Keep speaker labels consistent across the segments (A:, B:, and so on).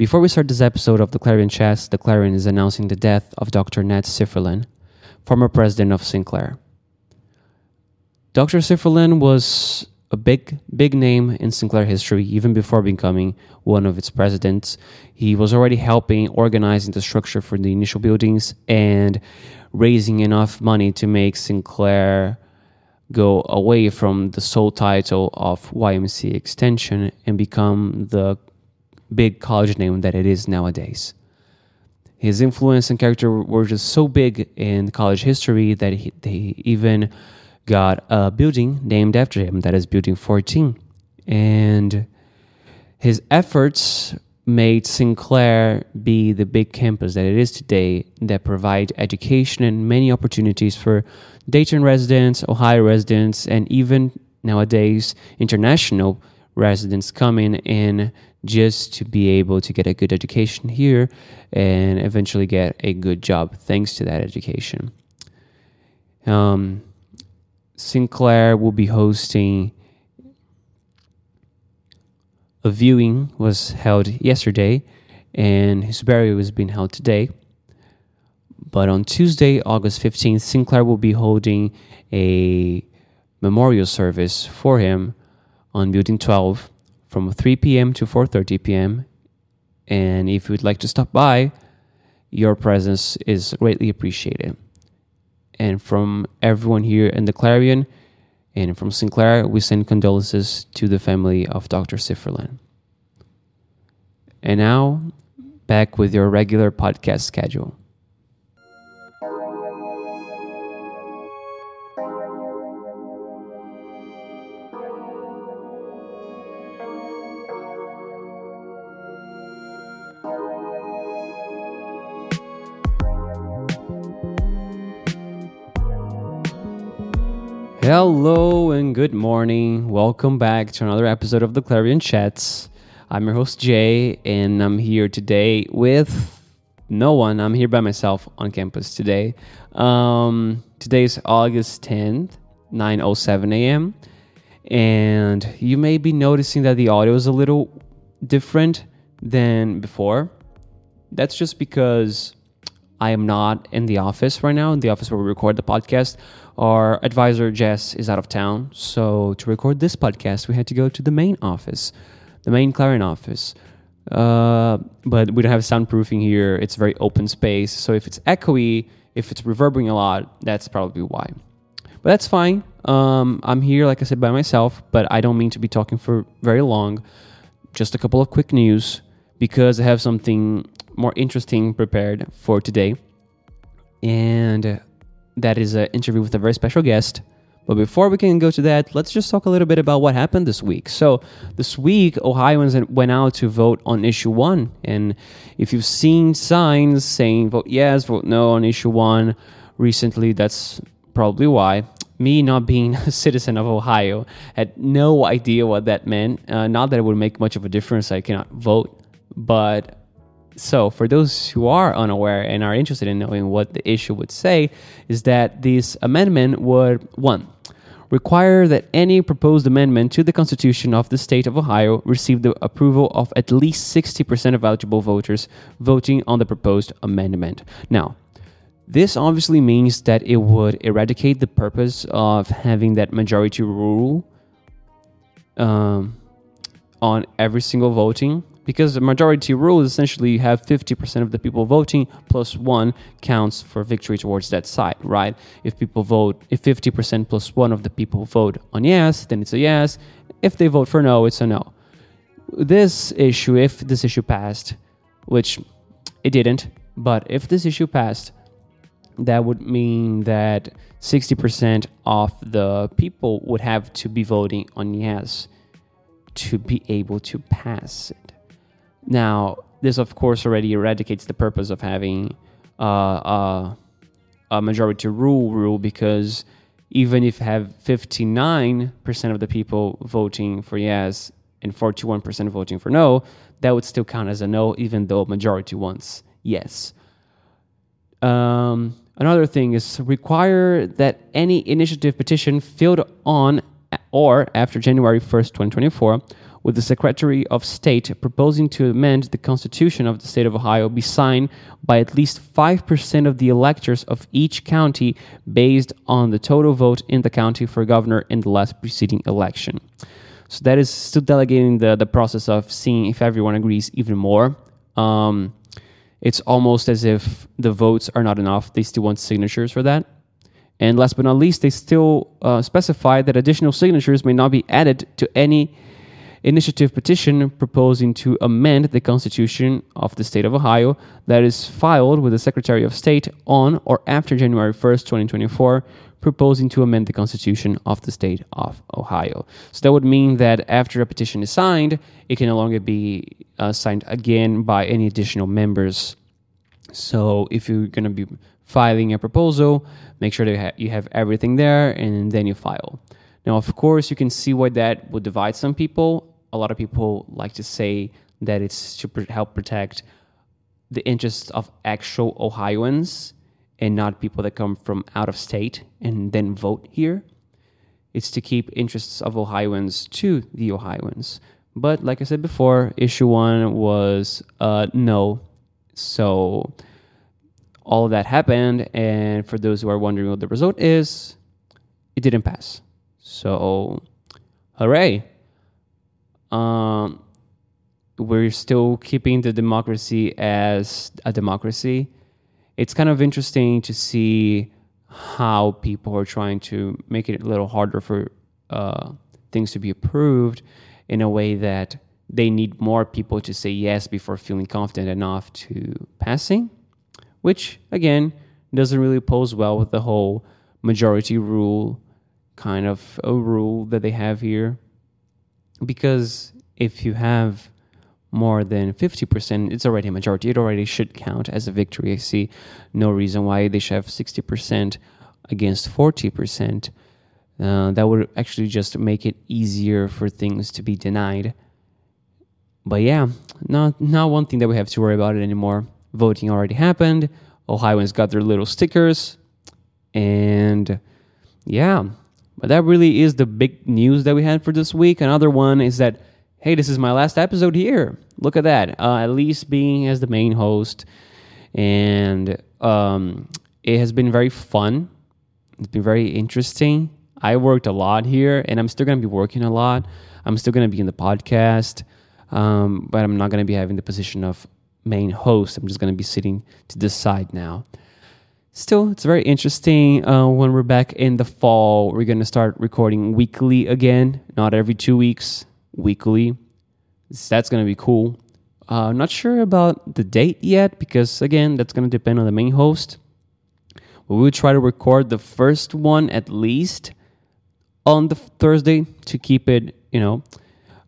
A: Before we start this episode of the Clarion Chats, the Clarion is announcing the death of Dr. Nat Sifferlen, former president of Sinclair. Dr. Sifferlen was a big, big name in Sinclair history, even before becoming one of its presidents. He was already helping organizing the structure for the initial buildings and raising enough money to make Sinclair go away from the sole title of YMCA Extension and become the big college name that it is nowadays. His influence and character were just so big in college history that he, they even got a building named after him, that is Building 14. And his efforts made Sinclair be the big campus that it is today that provide education and many opportunities for Dayton residents, Ohio residents, and even nowadays international residents coming in just to be able to get a good education here and eventually get a good job thanks to that education. Um, Sinclair will be hosting a viewing was held yesterday and his burial is being held today. But on Tuesday, August 15th, Sinclair will be holding a memorial service for him on Building 12 from 3 p.m. to 4:30 p.m. And if you'd like to stop by, your presence is greatly appreciated. And from everyone here in the Clarion and from Sinclair, we send condolences to the family of Dr. Sifferlen. And now, back with your regular podcast schedule. Hello and good morning. Welcome back to another episode of the Clarion Chats. I'm your host Jay, and I'm here today with no one. I'm here by myself on campus today. Um, today is August 10th, 9:07 a.m. And you may be noticing that the audio is a little different than before. That's just because I am not in the office right now, in the office where we record the podcast. Our advisor, Jess, is out of town. So, to record this podcast, we had to go to the main office, the main Clarion office. Uh, but we don't have soundproofing here. It's very open space. So, if it's echoey, if it's reverberating a lot, that's probably why. But that's fine. Um, I'm here, like I said, by myself, but I don't mean to be talking for very long. Just a couple of quick news because I have something more interesting prepared for today. And that is an interview with a very special guest. But before we can go to that, let's just talk a little bit about what happened this week. So, this week, Ohioans went out to vote on issue one. And if you've seen signs saying vote yes, vote no on issue one recently, that's probably why. Me not being a citizen of Ohio had no idea what that meant. Uh, not that it would make much of a difference, I cannot vote. But so, for those who are unaware and are interested in knowing what the issue would say, is that this amendment would one require that any proposed amendment to the Constitution of the state of Ohio receive the approval of at least 60% of eligible voters voting on the proposed amendment. Now, this obviously means that it would eradicate the purpose of having that majority rule um, on every single voting because the majority rule is essentially you have 50% of the people voting plus one counts for victory towards that side, right? If people vote, if 50% plus one of the people vote on yes, then it's a yes. If they vote for no, it's a no. This issue, if this issue passed, which it didn't, but if this issue passed, that would mean that 60% of the people would have to be voting on yes to be able to pass it. Now, this of course already eradicates the purpose of having uh, uh, a majority rule rule because even if have 59% of the people voting for yes and 41% voting for no, that would still count as a no, even though majority wants yes. Um, another thing is require that any initiative petition filled on or after January 1st, 2024, with the Secretary of State proposing to amend the Constitution of the state of Ohio be signed by at least 5% of the electors of each county based on the total vote in the county for governor in the last preceding election. So that is still delegating the, the process of seeing if everyone agrees even more. Um, it's almost as if the votes are not enough. They still want signatures for that. And last but not least, they still uh, specify that additional signatures may not be added to any initiative petition proposing to amend the Constitution of the State of Ohio that is filed with the Secretary of State on or after January 1st, 2024, proposing to amend the Constitution of the State of Ohio. So that would mean that after a petition is signed, it can no longer be uh, signed again by any additional members. So if you're going to be filing a proposal, make sure that you have everything there and then you file. Now, of course, you can see why that would divide some people a lot of people like to say that it's to help protect the interests of actual Ohioans and not people that come from out of state and then vote here. It's to keep interests of Ohioans to the Ohioans. But like I said before, issue one was uh, no. So all of that happened. And for those who are wondering what the result is, it didn't pass. So, hooray um, we're still keeping the democracy as a democracy. It's kind of interesting to see how people are trying to make it a little harder for uh, things to be approved in a way that they need more people to say yes before feeling confident enough to passing, which again doesn't really pose well with the whole majority rule kind of a rule that they have here because if you have more than 50%, it's already a majority. It already should count as a victory. I see no reason why they should have 60% against 40%. Uh, that would actually just make it easier for things to be denied. But yeah, not, not one thing that we have to worry about it anymore. Voting already happened. Ohioans got their little stickers. And yeah, but that really is the big news that we had for this week. Another one is that, hey, this is my last episode here. Look at that. Uh, at least being as the main host. And um, it has been very fun. It's been very interesting. I worked a lot here, and I'm still going to be working a lot. I'm still going to be in the podcast, um, but I'm not going to be having the position of main host. I'm just going to be sitting to the side now still, it's very interesting. Uh, when we're back in the fall, we're going to start recording weekly again, not every two weeks, weekly. So that's going to be cool. Uh, not sure about the date yet because, again, that's going to depend on the main host. We will try to record the first one at least on the Thursday to keep it, you know,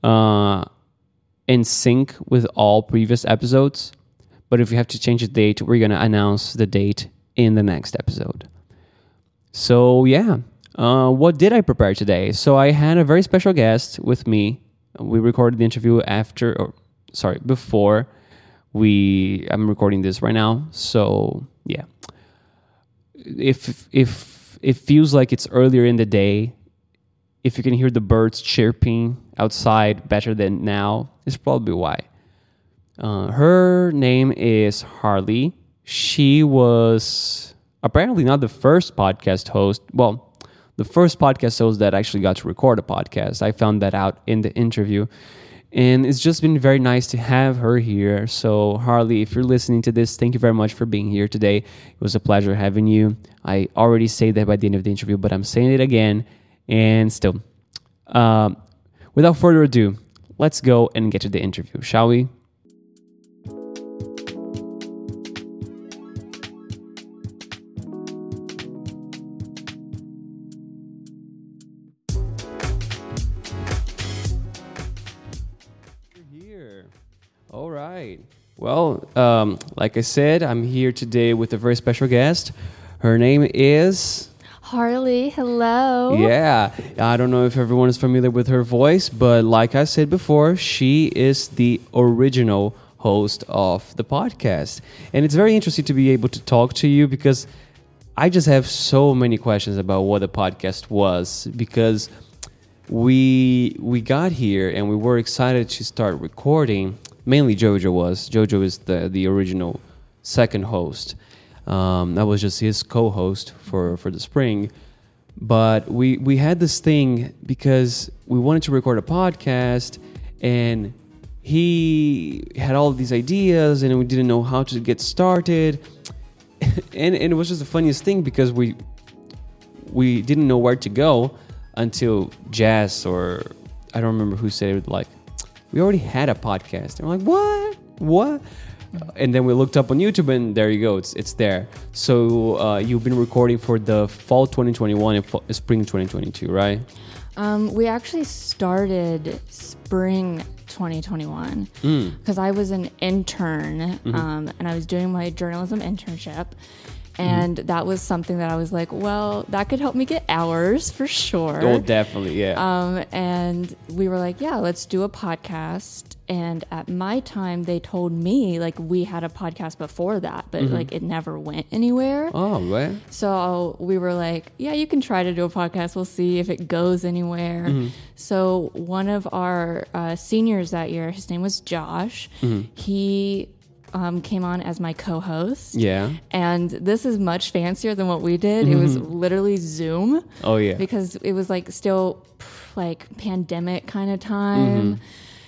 A: uh, in sync with all previous episodes. But if we have to change the date, we're going to announce the date in the next episode. So, yeah, uh, what did I prepare today? So, I had a very special guest with me. We recorded the interview after, or sorry, before we. I'm recording this right now. So, yeah, if if it feels like it's earlier in the day, if you can hear the birds chirping outside better than now, it's probably why. Uh, her name is Harley she was apparently not the first podcast host. Well, the first podcast host that actually got to record a podcast. I found that out in the interview. And it's just been very nice to have her here. So, Harley, if you're listening to this, thank you very much for being here today. It was a pleasure having you. I already say that by the end of the interview, but I'm saying it again. And still, uh, without further ado, let's go and get to the interview, shall we? Well, um, like I said, I'm here today with a very special guest. Her name is
B: Harley. Hello.
A: Yeah, I don't know if everyone is familiar with her voice, but like I said before, she is the original host of the podcast. And it's very interesting to be able to talk to you because I just have so many questions about what the podcast was because we we got here and we were excited to start recording. Mainly Jojo was. Jojo is the the original second host. Um, that was just his co-host for for the spring. But we we had this thing because we wanted to record a podcast and he had all these ideas and we didn't know how to get started. and, and it was just the funniest thing because we we didn't know where to go until Jazz or I don't remember who said it like we already had a podcast. And we're like, what? What? And then we looked up on YouTube, and there you go. It's it's there. So uh, you've been recording for the fall 2021 and fall, spring 2022, right?
B: Um, we actually started spring 2021 because I was an intern um, and I was doing my journalism internship. And that was something that I was like, well, that could help me get hours for sure.
A: Oh, definitely, yeah.
B: Um, and we were like, yeah, let's do a podcast. And at my time, they told me like we had a podcast before that, but like it never went anywhere.
A: oh, right.
B: So we were like, yeah, you can try to do a podcast. We'll see if it goes anywhere.
A: Mm-hmm.
B: So one of our uh, seniors that year, his name was Josh.
A: Mm-hmm.
B: He um, came on as my co-host.
A: Yeah.
B: And this is much fancier than what we did. It was literally Zoom
A: Oh, yeah.
B: because it was like still like pandemic kind of time.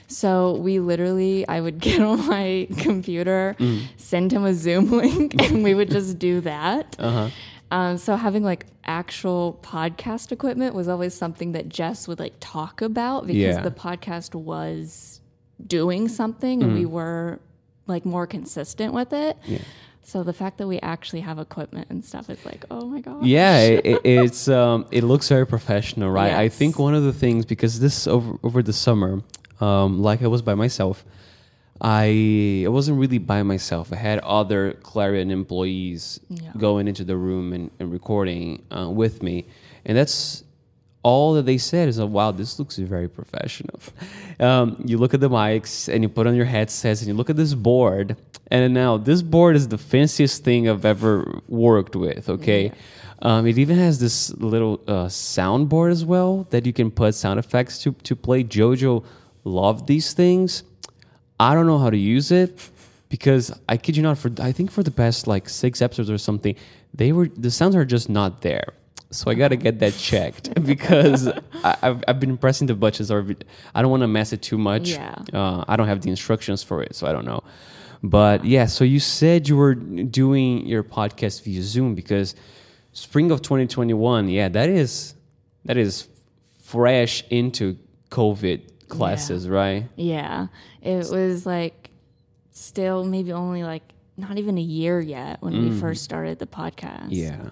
B: So we literally, I would get on my computer, send him a Zoom link, and we would just do that.
A: Uh-huh.
B: Um, so having like actual podcast equipment was always something that Jess would like talk about because
A: Yeah.
B: the podcast was doing something and we were like more consistent with it.
A: Yeah.
B: So the fact that we actually have equipment and stuff is like, oh my god.
A: Yeah, it, it- it's um, it looks very professional, right? I think one of the things because this over over the summer, um, like I was by myself, I I wasn't really by myself. I had other Clarion employees
B: Yeah.
A: going into the room and, and recording uh, with me, and that's all that they said is, oh, "Wow, this looks very professional." Um, you look at the mics and you put on your headsets and you look at this board, and now this board is the fanciest thing I've ever worked with. Okay, um, it even has this little uh, soundboard as well that you can put sound effects to to play. JoJo loved these things. I don't know how to use it because I kid you not, for I think for the past like six episodes or something, they were the sounds are just not there. So I gotta get that checked because I, I've, I've been pressing the buttons or I don't want to mess it too much.
B: Yeah.
A: Uh, I don't have the instructions for it, so I don't know. But yeah, so you said you were doing your podcast via Zoom because spring of 2021. Yeah, that is that is fresh into COVID classes, right?
B: Yeah. It was like still maybe only like not even a year yet when we first started the podcast.
A: Yeah,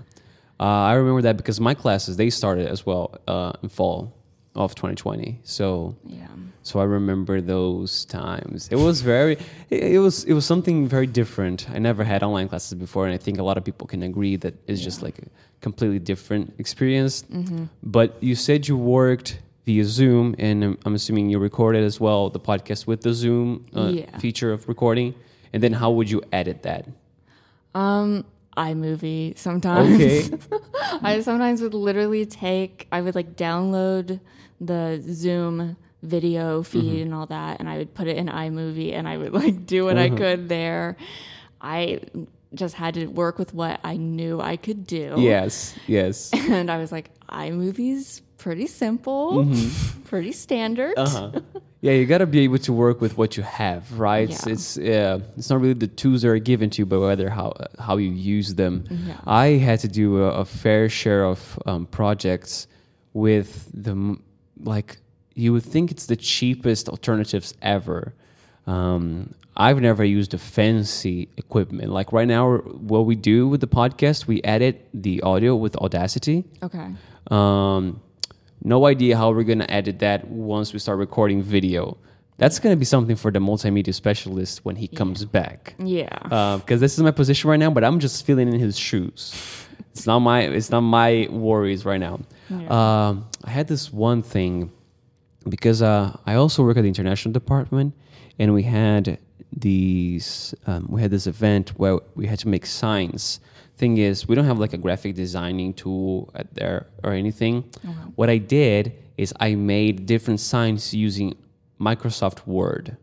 A: uh, I remember that because my classes they started as well uh, in fall of 2020. So
B: Yeah.
A: so I remember those times. It was very it, it was it was something very different. I never had online classes before, and I think a lot of people can agree that it's just like a completely different experience. But you said you worked via Zoom, and I'm, I'm assuming you recorded as well the podcast with the Zoom uh,
B: Yeah.
A: feature of recording. And then how would you edit that?
B: Um iMovie sometimes.
A: Okay.
B: I sometimes would literally take I would like download the Zoom video feed
A: Mm-hmm.
B: and all that and I would put it in iMovie and I would like do what I
A: Mm-hmm.
B: could there. I just had to work with what I knew I could do.
A: Yes, yes.
B: And I was like, iMovie's pretty simple, pretty standard.
A: Mm-hmm. Uh-huh. Yeah, you gotta be able to work with what you have, right? It's
B: Yeah.
A: it's, uh, it's not really the tools that are given to you, but whether how how you use them.
B: Yeah.
A: I had to do a, a fair share of um, projects with the like you would think it's the cheapest alternatives ever. Um, I've never used a fancy equipment. Like right now, what we do with the podcast, we edit the audio with Audacity.
B: Okay.
A: Um, no idea how we're gonna edit that once we start recording video. That's gonna be something for the multimedia specialist when he comes back.
B: Yeah.
A: Because this is my position right now, but I'm just filling in his shoes. It's not my it's not my worries right now. Um, I had this one thing because uh, I also work at the international department, and we had these um, we had this event where we had to make signs. Thing is, we don't have like a graphic designing tool at there or anything. What I did is I made different signs using Microsoft Word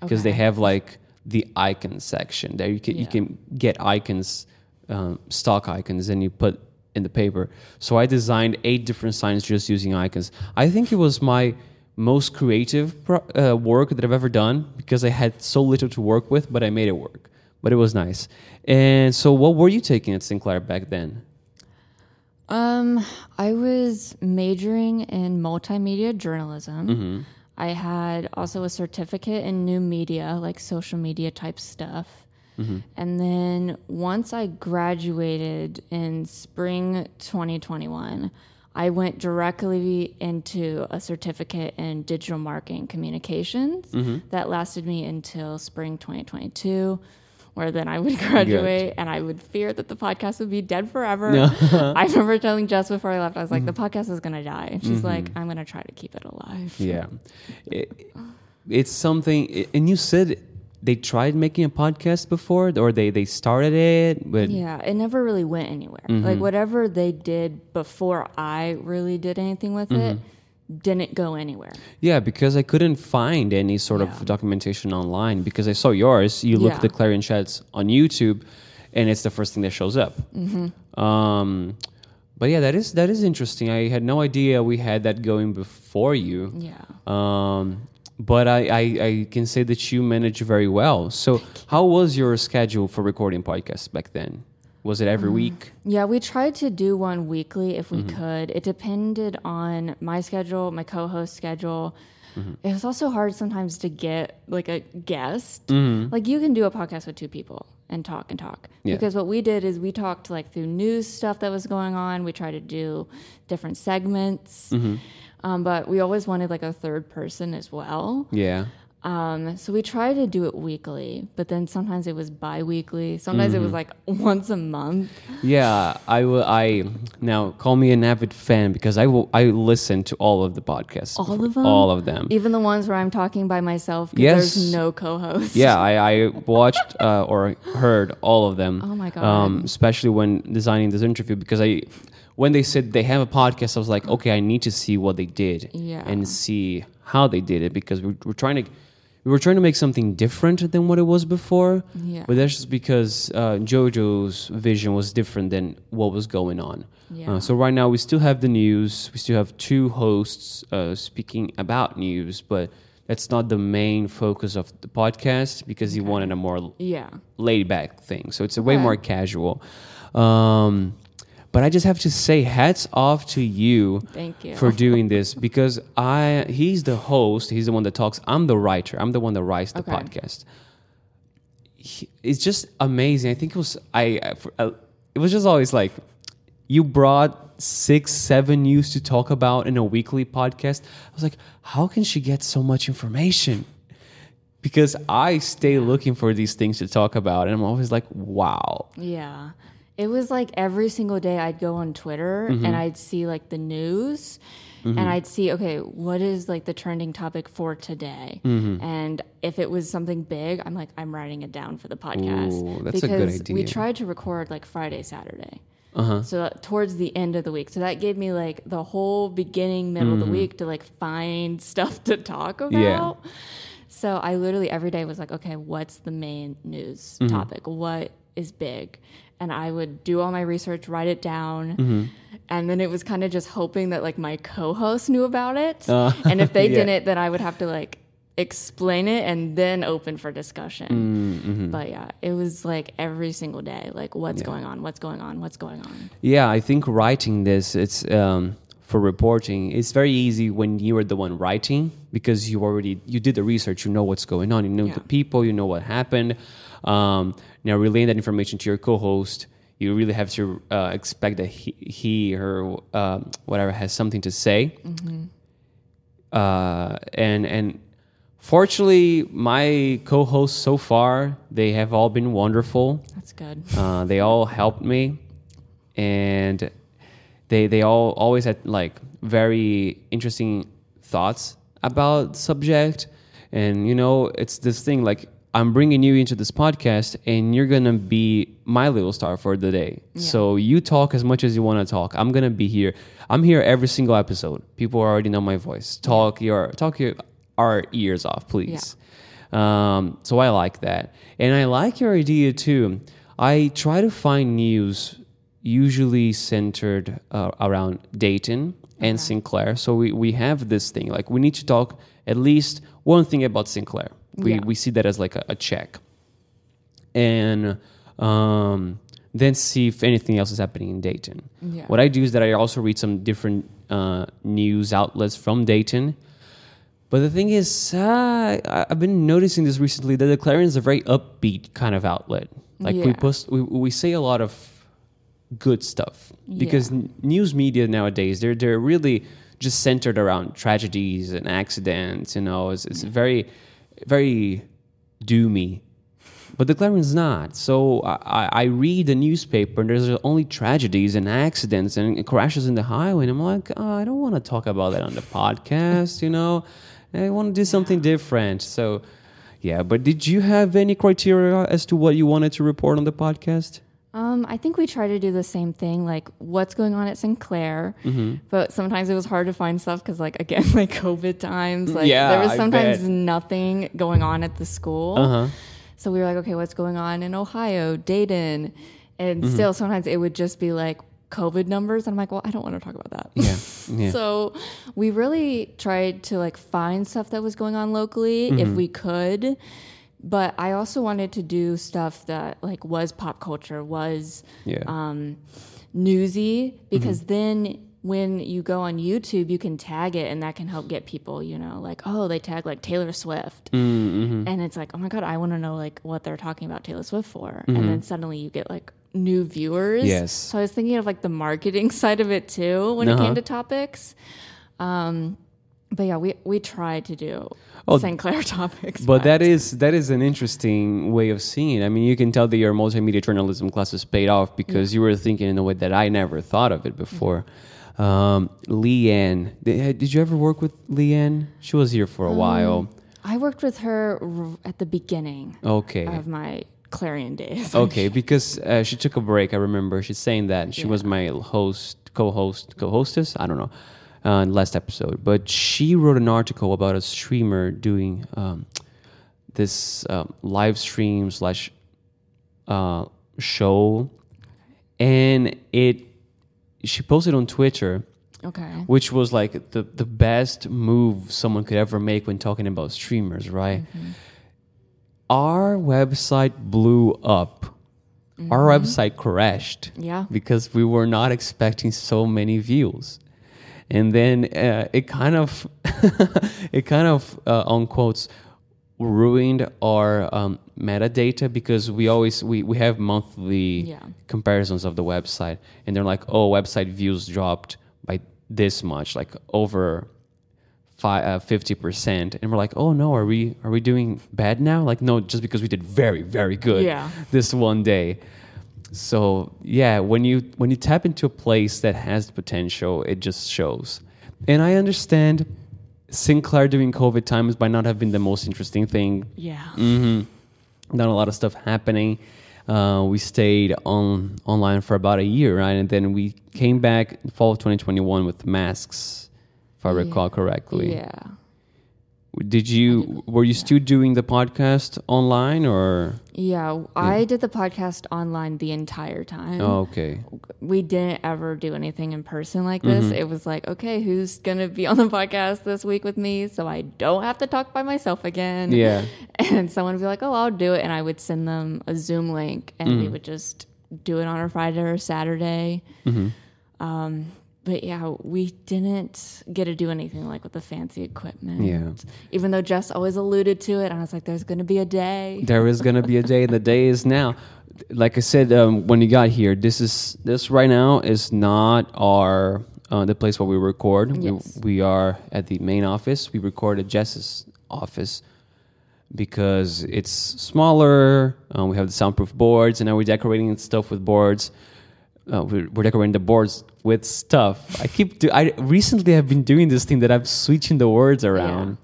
A: because they have like the icon section there. You can you can get icons, um, stock icons, and you put in the paper. So I designed eight different signs just using icons. I think it was my most creative pro- uh, work that I've ever done because I had so little to work with, but I made it work. But it was nice. And so, what were you taking at Sinclair back then?
B: Um, I was majoring in multimedia journalism.
A: Mm-hmm.
B: I had also a certificate in new media, like social media type stuff.
A: Mm-hmm.
B: And then once I graduated in spring 2021, I went directly into a certificate in digital marketing communications
A: Mm-hmm.
B: that lasted me until spring 2022 where then I would graduate and I would fear that the podcast would be dead forever. I remember telling Jess before I left, I was like, mm-hmm. the podcast is going to die. And she's mm-hmm. like, I'm going to try to keep it alive.
A: Yeah, it, it's something. And you said they tried making a podcast before, or they they started it, but
B: Yeah, it never really went anywhere. Like mm-hmm. whatever they did before I really did anything with it didn't go anywhere.
A: Yeah, because I couldn't find any sort
B: Yeah.
A: of documentation online because I saw yours. You look
B: Yeah.
A: at the Clarion Chats on YouTube, and it's the first thing that shows up.
B: Mm-hmm.
A: Um, but yeah, that is that is interesting. I had no idea we had that going before you.
B: Yeah.
A: Um, but I, I, I can say that you manage very well. So, how was your schedule for recording podcasts back then? Was it
B: Mm.
A: every week?
B: Yeah, we tried to do one weekly if we
A: Mm-hmm.
B: could. It depended on my schedule, my co-host schedule.
A: Mm-hmm.
B: It was also hard sometimes to get like a guest.
A: Mm-hmm.
B: Like you can do a podcast with two people and talk and talk.
A: Yeah.
B: Because what we did is we talked like through news stuff that was going on. We tried to do different segments.
A: Mm-hmm.
B: Um, but we always wanted like a third person as well.
A: Yeah.
B: Um, so we tried to do it weekly, but then sometimes it was bi-weekly. Sometimes it
A: Mm-hmm.
B: was like once a month.
A: Yeah, I will. I now call me an avid fan because I will. I listen to all of the podcasts.
B: All
A: before-
B: of them?
A: All of them.
B: Even the ones where I'm talking by myself
A: Yes.
B: there's no co-host.
A: Yeah, I, I watched uh, or heard all of them.
B: Oh my God.
A: Um, especially when designing this interview because I, when they said they have a podcast, I was like, okay, I need to see what they did
B: Yeah.
A: and see how they did it because we're, we're trying to. We were trying to make something different than what it was before,
B: Yeah.
A: but that's just because uh, JoJo's vision was different than what was going on.
B: Yeah.
A: Uh, so right now we still have the news. We still have two hosts uh, speaking about news, but that's not the main focus of the podcast because he wanted a more
B: Yeah.
A: laid back thing. So it's a way
B: Okay.
A: more casual. Um, but I just have to say, hats off to you
B: Thank you.
A: for doing this because I he's the host. He's the one that talks. I'm the writer. I'm the one that writes the
B: Okay.
A: podcast. He- It's just amazing. I think it was I. I- for- uh, It was just always like you brought six, seven news to talk about in a weekly podcast. I was like, how can she get so much information? Because I stay looking for these things to talk about, and I'm always like, wow.
B: Yeah. It was like every single day I'd go on Twitter
A: Mm-hmm.
B: and I'd see like the news and I'd see, okay, what is like the trending topic for today?
A: Mm-hmm.
B: And if it was something big, I'm like, I'm writing it down for the podcast.
A: Ooh, that's a good
B: because we tried to record like Friday, Saturday.
A: Uh-huh.
B: So towards the end of the week. So that gave me like the whole beginning, middle of the week to like find stuff to talk about.
A: Mm-hmm. Yeah.
B: So I literally every day was like, okay, what's the main news
A: Mm-hmm.
B: topic? What is big? And I would do all my research, write it down.
A: Mm-hmm.
B: And then it was kind of just hoping that like my co-host knew about it.
A: Uh,
B: and if they
A: yeah.
B: didn't, then I would have to like explain it and then open for discussion.
A: Mm-hmm.
B: But yeah, it was like every single day, like what's going on, what's going on, what's going on.
A: Yeah, I think writing this, it's um, for reporting. It's very easy when you are the one writing because you already you did the research. You know what's going on. You know
B: Yeah.
A: the people. You know what happened. Um, now relaying that information to your co-host, you really have to uh, expect that he, he or uh, whatever has something to say. Uh, and and fortunately, my co-hosts so far they have all been wonderful.
B: That's good.
A: Uh, they all helped me, and they they all always had like very interesting thoughts about subject. And you know, it's this thing like I'm bringing you into this podcast, and you're gonna be my little star for the day. So you talk as much as you want to talk. I'm gonna be here. I'm here every single episode. People already know my voice. Talk your talk your our ears off, please. Um, so I like that, and I like your idea too. I try to find news usually centered uh, around Dayton and Sinclair. So we, we have this thing like we need to talk at least one thing about Sinclair. We
B: Yeah.
A: we see that as like a, a check, and um, then see if anything else is happening in Dayton.
B: Yeah.
A: What I do is that I also read some different uh, news outlets from Dayton. But the thing is, uh, I- I've been noticing this recently that the Clarion is a very upbeat kind of outlet. Like we
B: Yeah.
A: post, we, we say a lot of good stuff because
B: Yeah.
A: n- news media nowadays they're they're really just centered around tragedies and accidents. You know, it's, it's very very doomy. But the Clarion's not. So I, I- I read the newspaper and there's only tragedies and accidents and crashes in the highway. And I'm like, oh, I don't want to talk about that on the podcast, you know? I want to do something different. So, yeah. But did you have any criteria as to what you wanted to report on the podcast?
B: Um, I think we try to do the same thing, like what's going on at Sinclair.
A: Mm-hmm.
B: But sometimes it was hard to find stuff because, like, again, like COVID times, like
A: Yeah,
B: there was sometimes nothing going on at the school.
A: Uh huh.
B: So we were like, okay, what's going on in Ohio, Dayton, and
A: Mm-hmm.
B: still sometimes it would just be like COVID numbers, and I'm like, well, I don't want to talk about that.
A: Yeah. Yeah.
B: So we really tried to like find stuff that was going on locally if
A: Mm-hmm.
B: we could. But I also wanted to do stuff that like was pop culture, was
A: yeah.
B: um, newsy, because
A: Mm-hmm.
B: then when you go on YouTube, you can tag it, and that can help get people, you know, like oh, they tag like Taylor Swift,
A: mm-hmm.
B: and it's like oh my god, I want to know like what they're talking about Taylor Swift for,
A: Mm-hmm.
B: and then suddenly you get like new viewers.
A: Yes.
B: So I was thinking of like the marketing side of it too when it
A: Uh-huh.
B: came to topics. Um, but yeah, we we tried to do
A: Oh,
B: Sinclair topics.
A: But that is that is an interesting way of seeing it. I mean, you can tell that your multimedia journalism classes paid off because you were thinking in a way that I never thought of it before. Um, Leanne, did you ever work with Leanne? She was here for a while.
B: I worked with her r- at the beginning
A: Okay.
B: of my Clarion days.
A: Okay, because uh, she took a break. I remember she's saying that she was my host, co-host, co-hostess. I don't know, uh, last episode. But she wrote an article about a streamer doing um, this um, live stream slash uh, show, and it. She posted on Twitter,
B: Okay.
A: which was like the the best move someone could ever make when talking about streamers, right? Our website blew up. Our website crashed
B: Yeah.
A: because we were not expecting so many views. And then uh, it kind of, it kind of, uh, on quotes, ruined our um, metadata because we always we, we have monthly
B: Yeah.
A: comparisons of the website and they're like oh website views dropped by this much like over uh, 50% and we're like oh no are we are we doing bad now like no just because we did very very good
B: Yeah.
A: this one day so yeah when you when you tap into a place that has the potential it just shows and i understand sinclair during covid times might not have been the most interesting thing
B: Yeah.
A: hmm Not a lot of stuff happening. Uh, we stayed on online for about a year, right? And then we came back in fall of 2021 with masks, if I recall correctly.
B: Yeah.
A: Did you were you still doing the podcast online or?
B: Yeah. I did the podcast online the entire time.
A: Oh, okay.
B: we didn't ever do anything in person like this.
A: Mm-hmm.
B: It was like, okay, who's gonna be on the podcast this week with me, so I don't have to talk by myself again.
A: Yeah.
B: And someone would be like, oh, I'll do it, and I would send them a Zoom link, and
A: Mm-hmm.
B: we would just do it on a Friday or Saturday.
A: Mm-hmm.
B: Um, but yeah, we didn't get to do anything like with the fancy equipment.
A: Yeah.
B: Even though Jess always alluded to it, I was like, there's gonna be a day.
A: There is gonna be a day, and the day is now. Like I said, um, when you got here, this is this right now is not our uh, the place where we record.
B: Yes.
A: We, we are at the main office. We record at Jess's office because it's smaller. Um, we have the soundproof boards, and now we're decorating stuff with boards. Uh, we're, we're decorating the boards with stuff. I keep. Do, I recently have been doing this thing that I'm switching the words around.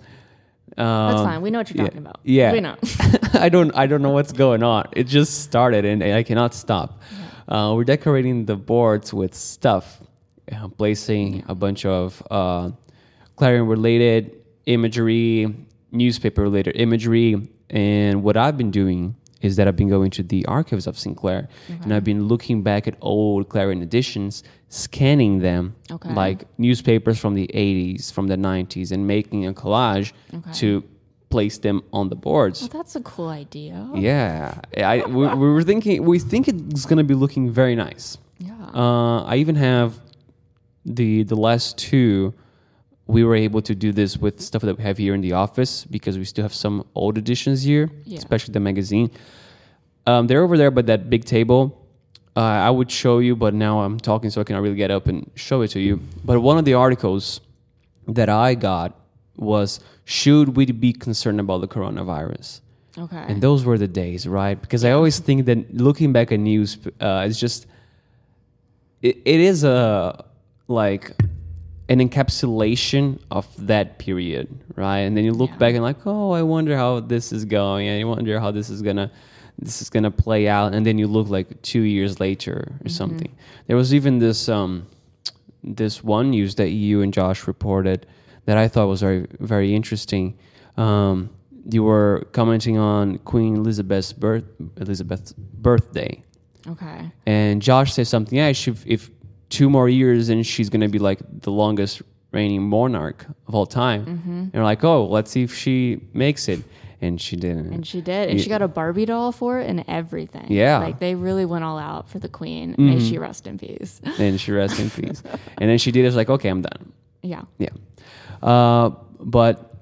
B: That's
A: Um,
B: fine. We know what you're
A: yeah.
B: talking about.
A: Yeah.
B: We know.
A: I don't I don't know what's going on. It just started and I cannot stop. Uh, we're decorating the boards with stuff, placing a bunch of uh, Clarion related imagery, newspaper related imagery, and what I've been doing is that I've been going to the archives of Sinclair and I've been looking back at old Clarion editions, scanning them
B: Okay.
A: like newspapers from the 80s, from the 90s, and making a collage
B: Okay.
A: to place them on the boards.
B: Well, that's a cool idea.
A: Yeah, I we, we were thinking we think it's gonna be looking very nice.
B: Yeah.
A: Uh, I even have the the last two. We were able to do this with stuff that we have here in the office because we still have some old editions here,
B: Yeah.
A: especially the magazine. Um, they're over there, but that big table. Uh, I would show you, but now I'm talking, so I cannot really get up and show it to you. But one of the articles that I got was should we be concerned about the coronavirus?
B: okay.
A: And those were the days, right? Because I always think that looking back at news, uh, it's just it, it is a like an encapsulation of that period, right? And then you look
B: Yeah.
A: back and like, oh, I wonder how this is going, and you wonder how this is gonna this is gonna play out, and then you look like two years later or something. There was even this um this one news that you and Josh reported that I thought was very very interesting. Um, you were commenting on Queen Elizabeth's birth Elizabeth's birthday,
B: okay.
A: and Josh says something. Yeah, she, if two more years and she's gonna be like the longest reigning monarch of all time. And we're like, oh, let's see if she makes it, and she didn't.
B: And she did. And she got a Barbie doll for it and everything.
A: Yeah. Mm-hmm.
B: Like they really went all out for the queen. May she rest in peace.
A: and she rest in peace. And then she did. It was like, okay, I'm done.
B: yeah.
A: Yeah. Uh, but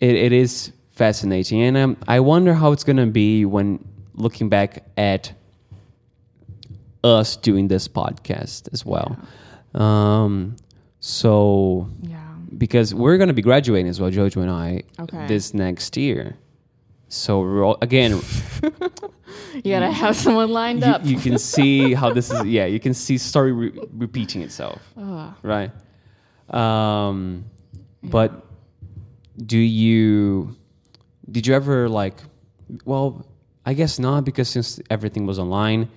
A: it, it is fascinating. And um, I wonder how it's going to be when looking back at us doing this podcast as well. Um, so,
B: Yeah.
A: because we're going to be graduating as well, Jojo and I,
B: Okay.
A: this next year. So, we're all, again,
B: You gotta have someone lined
A: you,
B: up.
A: you can see how this is, yeah, you can see story re- repeating itself.
B: Ugh.
A: right? Um, but do you did you ever like? Well, I guess not because since everything was online,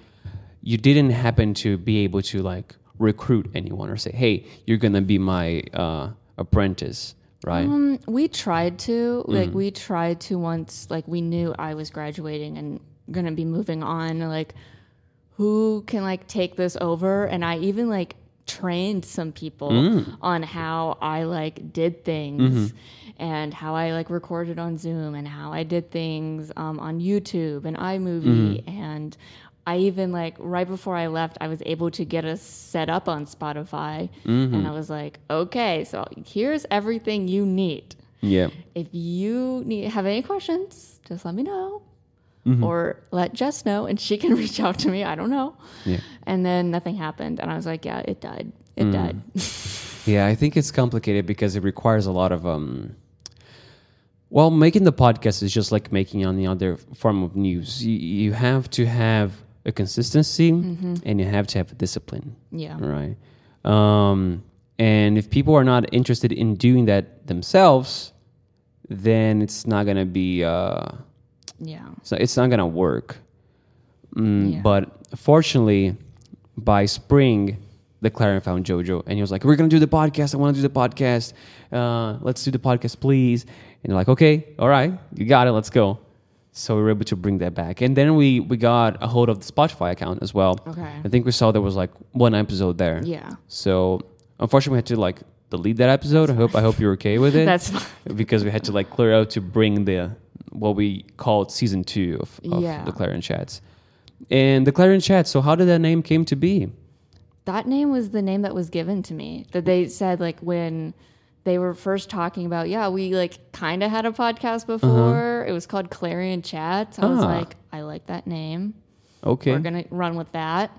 A: you didn't happen to be able to like recruit anyone or say, "Hey, you're gonna be my uh, apprentice," right?
B: Um, we tried to like
A: Mm.
B: we tried to once like we knew I was graduating and gonna be moving on like who can like take this over and I even like trained some people
A: Mm.
B: on how I like did things
A: Mm-hmm.
B: and how I like recorded on Zoom and how I did things um, on YouTube and iMovie
A: Mm-hmm.
B: and I even like right before I left I was able to get us set up on Spotify
A: Mm-hmm.
B: and I was like okay so here's everything you need
A: yeah.
B: if you need have any questions, just let me know.
A: Mm-hmm.
B: Or let Jess know and she can reach out to me. I don't know.
A: Yeah.
B: And then nothing happened. And I was like, yeah, it died. It
A: Mm.
B: died.
A: Yeah, I think it's complicated because it requires a lot of um well, making the podcast is just like making any other form of news. You, you have to have a consistency and you have to have a discipline,
B: yeah.
A: right? Um, and if people are not interested in doing that themselves, then it's not gonna be uh,
B: Yeah.
A: so it's not gonna work. Mm,
B: Yeah.
A: But fortunately, by spring, the Clarion found JoJo, and he was like, "We're gonna do the podcast. I want to do the podcast. Uh, let's do the podcast, please." And they're like, "Okay, all right, you got it. Let's go." So we were able to bring that back, and then we we got a hold of the Spotify account as well.
B: Okay.
A: I think we saw there was like one episode there.
B: Yeah.
A: So unfortunately, we had to like delete that episode. I hope I hope you're okay with it
B: That's fine.
A: because we had to like clear out to bring the what we called season two of, of
B: Yeah.
A: the Clarion Chats. And the Clarion Chats. So how did that name came to be?
B: That name was the name that was given to me. That they said like when they were first talking about, yeah, we like kind of had a podcast before. It was called Clarion Chats. I was
A: Uh-huh. Ah.
B: like, I like that name.
A: Okay.
B: We're gonna run with that.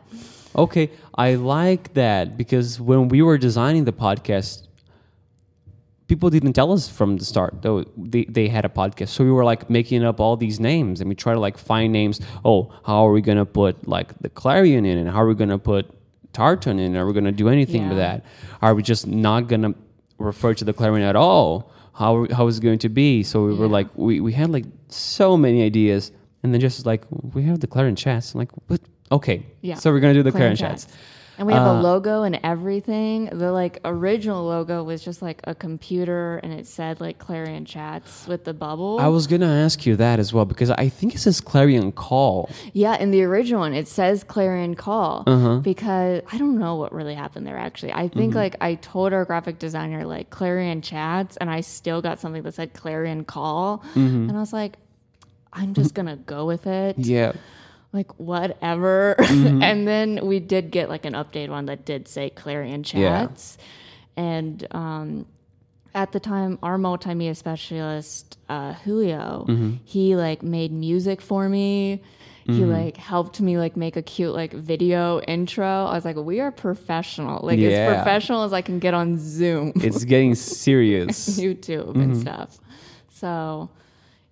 A: Okay, I like that because when we were designing the podcast, people didn't tell us from the start though they, they had a podcast. So we were like making up all these names and we try to like find names. Oh, how are we gonna put like the Clarion in and how are we gonna put Tartan in? Are we gonna do anything with that? Are we just not gonna refer to the Clarion at all? how how is it going to be. So we were like, we, we had like so many ideas, and then just like we have the Clarion chats. I'm like, but okay,
B: Yeah.
A: So we're gonna do the
B: Clarion
A: Clarion chats.
B: And we have
A: Uh,
B: a logo and everything. The like original logo was just like a computer and it said like Clarion Chats with the bubble.
A: I was gonna ask you that as well because I think it says Clarion Call.
B: yeah, in the original one it says Clarion Call
A: Uh-huh.
B: because I don't know what really happened there actually. I think
A: Mm-hmm.
B: like I told our graphic designer like Clarion Chats and I still got something that said Clarion Call
A: Mm-hmm.
B: and I was like I'm just going to go with it.
A: Yeah.
B: Like whatever.
A: Mm-hmm.
B: and then we did get like an update one that did say Clarion
A: Yeah.
B: Chats. And um, at the time, our multimedia specialist, uh, Julio,
A: Mm-hmm.
B: he like made music for me. He like helped me like make a cute like video intro. I was like, we are professional. Like
A: Yeah.
B: as professional as I can get on Zoom.
A: It's getting serious.
B: YouTube
A: Mm-hmm.
B: and stuff. So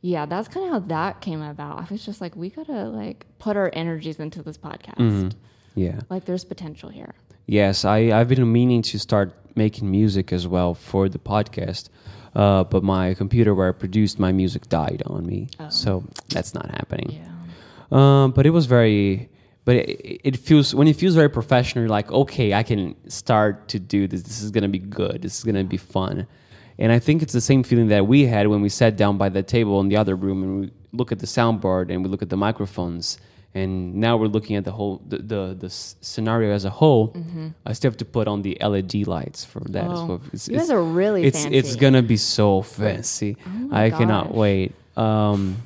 B: yeah, that's kind of how that came about. I was just like, we gotta like put our energies into this podcast.
A: Mm-hmm. yeah.
B: Like there's potential here.
A: Yes, I, I've been meaning to start making music as well for the podcast. Uh, but my computer where I produced my music died on me. So that's not happening.
B: Yeah.
A: Um, but it was very, but it, it feels, when it feels very professional, you're like, okay, I can start to do this. This is going to be good. This is going to be fun. And I think it's the same feeling that we had when we sat down by the table in the other room and we look at the soundboard and we look at the microphones. And now we're looking at the whole the the, the scenario as a whole. I still have to put on the LED lights for that as
B: Oh,
A: well. It's,
B: you guys are really
A: it's it's gonna be so fancy.
B: my
A: I cannot wait. Um,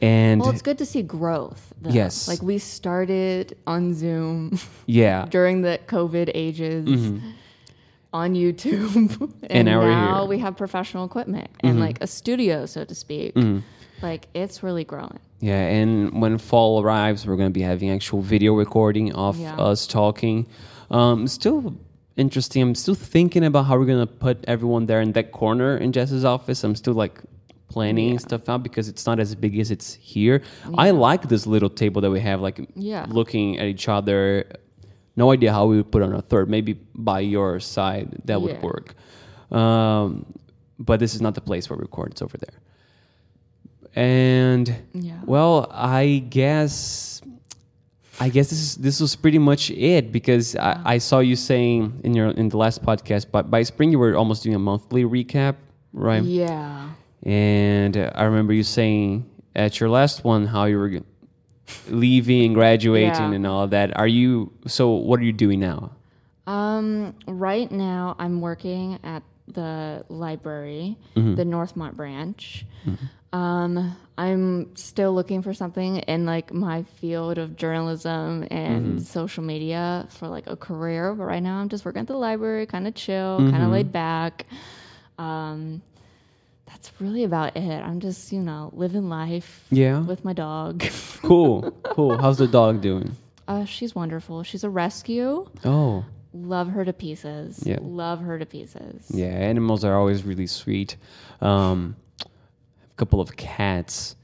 A: and
B: Well, it's good to see growth. Though.
A: Yes.
B: Like we started on Zoom
A: yeah,
B: during the COVID ages. On YouTube, and,
A: Mm-hmm. And now
B: now.
A: Mm-hmm.
B: we have professional equipment and like a studio, so to speak. Like it's really growing.
A: Yeah, and when fall arrives, we're going to be having actual video recording of
B: Yeah.
A: us talking. Um, still interesting. I'm still thinking about how we're going to put everyone there in that corner in Jess's office. I'm still like planning stuff out because it's not as big as it's here. I like this little table that we have, like
B: Yeah.
A: looking at each other. No idea how we would put on a third. Maybe by your side that would
B: Yeah.
A: work. Um, but this is not the place where we record. It's over there. And
B: Yeah.
A: well, I guess I guess this is this was pretty much it because I, I saw you saying in your in the last podcast, but by spring you were almost doing a monthly recap, right?
B: Yeah.
A: And I remember you saying at your last one how you were leaving, graduating,
B: Yeah.
A: and all that. Are you so? What are you doing now?
B: Um, right now, I'm working at the library,
A: Mm-hmm.
B: the Northmont branch. Um, I'm still looking for something in like my field of journalism and
A: Mm-hmm.
B: social media for like a career. But right now, I'm just working at the library, kind of chill, kind
A: Mm-hmm.
B: of laid back. Um, that's really about it. I'm just, you know, living life
A: Yeah,
B: with my dog.
A: cool, cool. How's the dog doing?
B: Uh, she's wonderful. She's a rescue.
A: Oh,
B: Love her to pieces.
A: Yeah.
B: Love her to pieces.
A: Yeah, animals are always really sweet. Um, a couple of cats,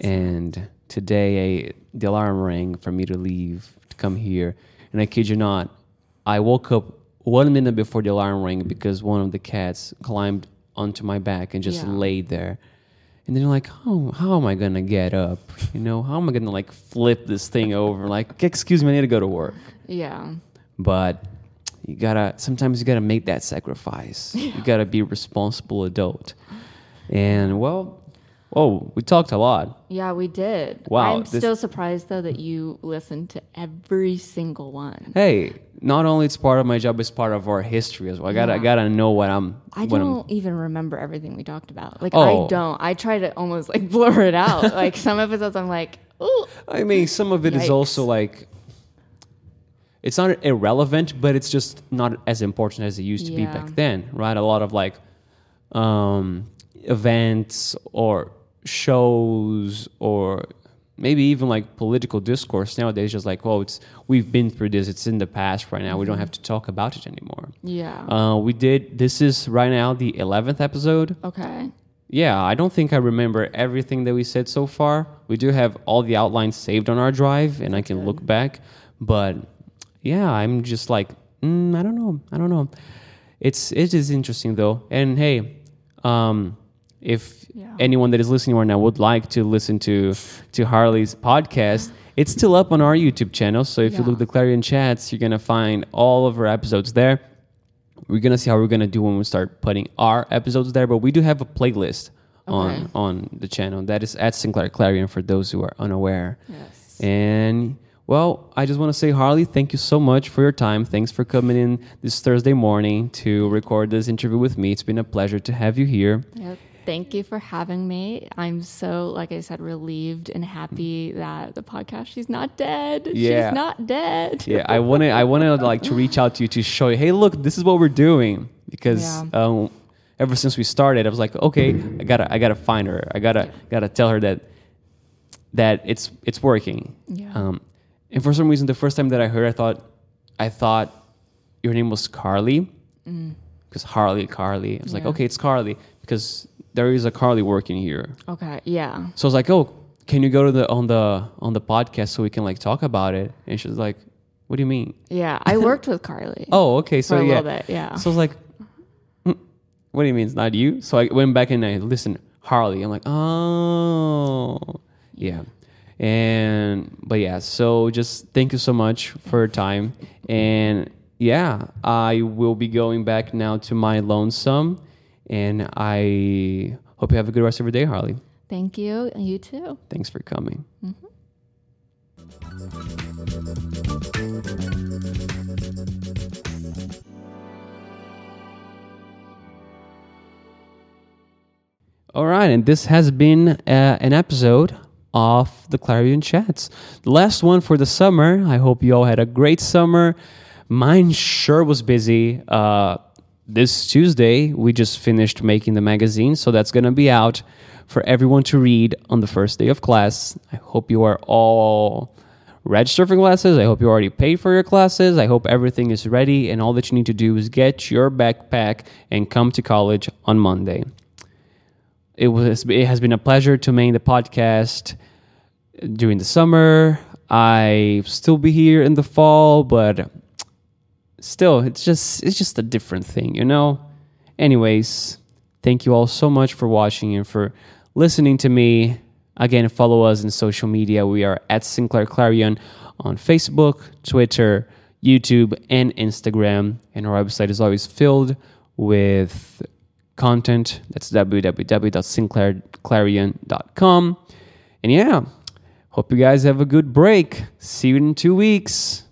A: and today the alarm rang for me to leave to come here, and I kid you not, I woke up one minute before the alarm rang because one of the cats climbed onto my back and just
B: Yeah.
A: laid there. And then you're like, how how am I gonna get up? You know, how am I gonna like flip this thing over? Like, excuse me, I need to go to work
B: Yeah.
A: but you gotta sometimes you gotta make that sacrifice you gotta be a responsible adult and well oh we talked a lot
B: Yeah, we did.
A: Wow,
B: I'm still surprised though that you listened to every single one.
A: hey not only it's part of my job it's part of our history as well i gotta I gotta know what i'm
B: I
A: what
B: don't even remember everything we talked about. Like
A: Oh.
B: I don't. I try to almost like blur it out. like some episodes I'm like, ooh.
A: I'm, mean some of it is
B: Yikes.
A: also like it's not irrelevant but it's just not as important as it used to be back then right a lot of like um events or shows or maybe even like political discourse nowadays just like oh it's we've been through this it's in the past right now we don't have to talk about it anymore.
B: Yeah.
A: uh, we did this is right now the 11th episode.
B: Okay.
A: yeah i don't think i remember everything that we said so far. We do have all the outlines saved on our drive and i can look back but yeah i'm just like mm, i don't know i don't know. It's it is interesting though and hey Um, if
B: Yeah.
A: anyone that is listening right now would like to listen to to Harley's podcast, it's still up on our YouTube channel. So if you
B: Yeah.
A: look the Clarion chats, you're gonna find all of our episodes there. We're gonna see how we're gonna do when we start putting our episodes there, but we do have a playlist
B: Okay.
A: on on the channel that is at Sinclair Clarion for those who are unaware.
B: Yes.
A: And well, I just want to say, Harley, thank you so much for your time. Thanks for coming in this Thursday morning to record this interview with me. It's been a pleasure to have you here.
B: Yep. Thank you for having me. I'm so, like I said, relieved and happy that the podcast, she's not dead.
A: Yeah.
B: She's not dead.
A: Yeah, I wanted. I wanted like to reach out to you to show you, hey, look, this is what we're doing. Because
B: Yeah.
A: um, ever since we started, I was like, okay, I gotta, I gotta find her. I gotta, gotta tell her that that it's it's working.
B: Yeah.
A: Um, and for some reason, the first time that I heard, I thought, I thought your name was Carly, because Harley, Carly. I was like,
B: Mm.
A: Okay, it's Carly because there is a Carly working here.
B: Okay. Yeah.
A: So I was like, oh, can you go to the on the on the podcast so we can like talk about it? And she's like, what do you mean?
B: Yeah. I worked with Carly.
A: Oh, okay. So yeah.
B: bit, yeah.
A: So I was like, "Mm, what do you mean it's not you? So I went back and I listened Harley. I'm like, oh, yeah. And but yeah. So just thank you so much for your time. And yeah, I will be going back now to my lonesome. And I hope you have a good rest of your day, Harley.
B: Thank you. And you too.
A: Thanks for coming. All right, and this has been uh, an episode of the Clarion Chats. The last one for the summer. I hope you all had a great summer. Mine sure was busy. Uh, this Tuesday, we just finished making the magazine, so that's going to be out for everyone to read on the first day of class. I hope you are all registered for classes. I hope you already paid for your classes. I hope everything is ready, and all that you need to do is get your backpack and come to college on Monday. It was it has been a pleasure to make the podcast during the summer. I still be here in the fall, but still it's just it's just a different thing, you know? Anyways, thank you all so much for watching and for listening to me. Again, follow us in social media. We are at Sinclair Clarion on Facebook, Twitter, YouTube, and Instagram. And our website is always filled with content. That's www.sinclairclarion.com. And yeah, hope you guys have a good break. See you in two weeks.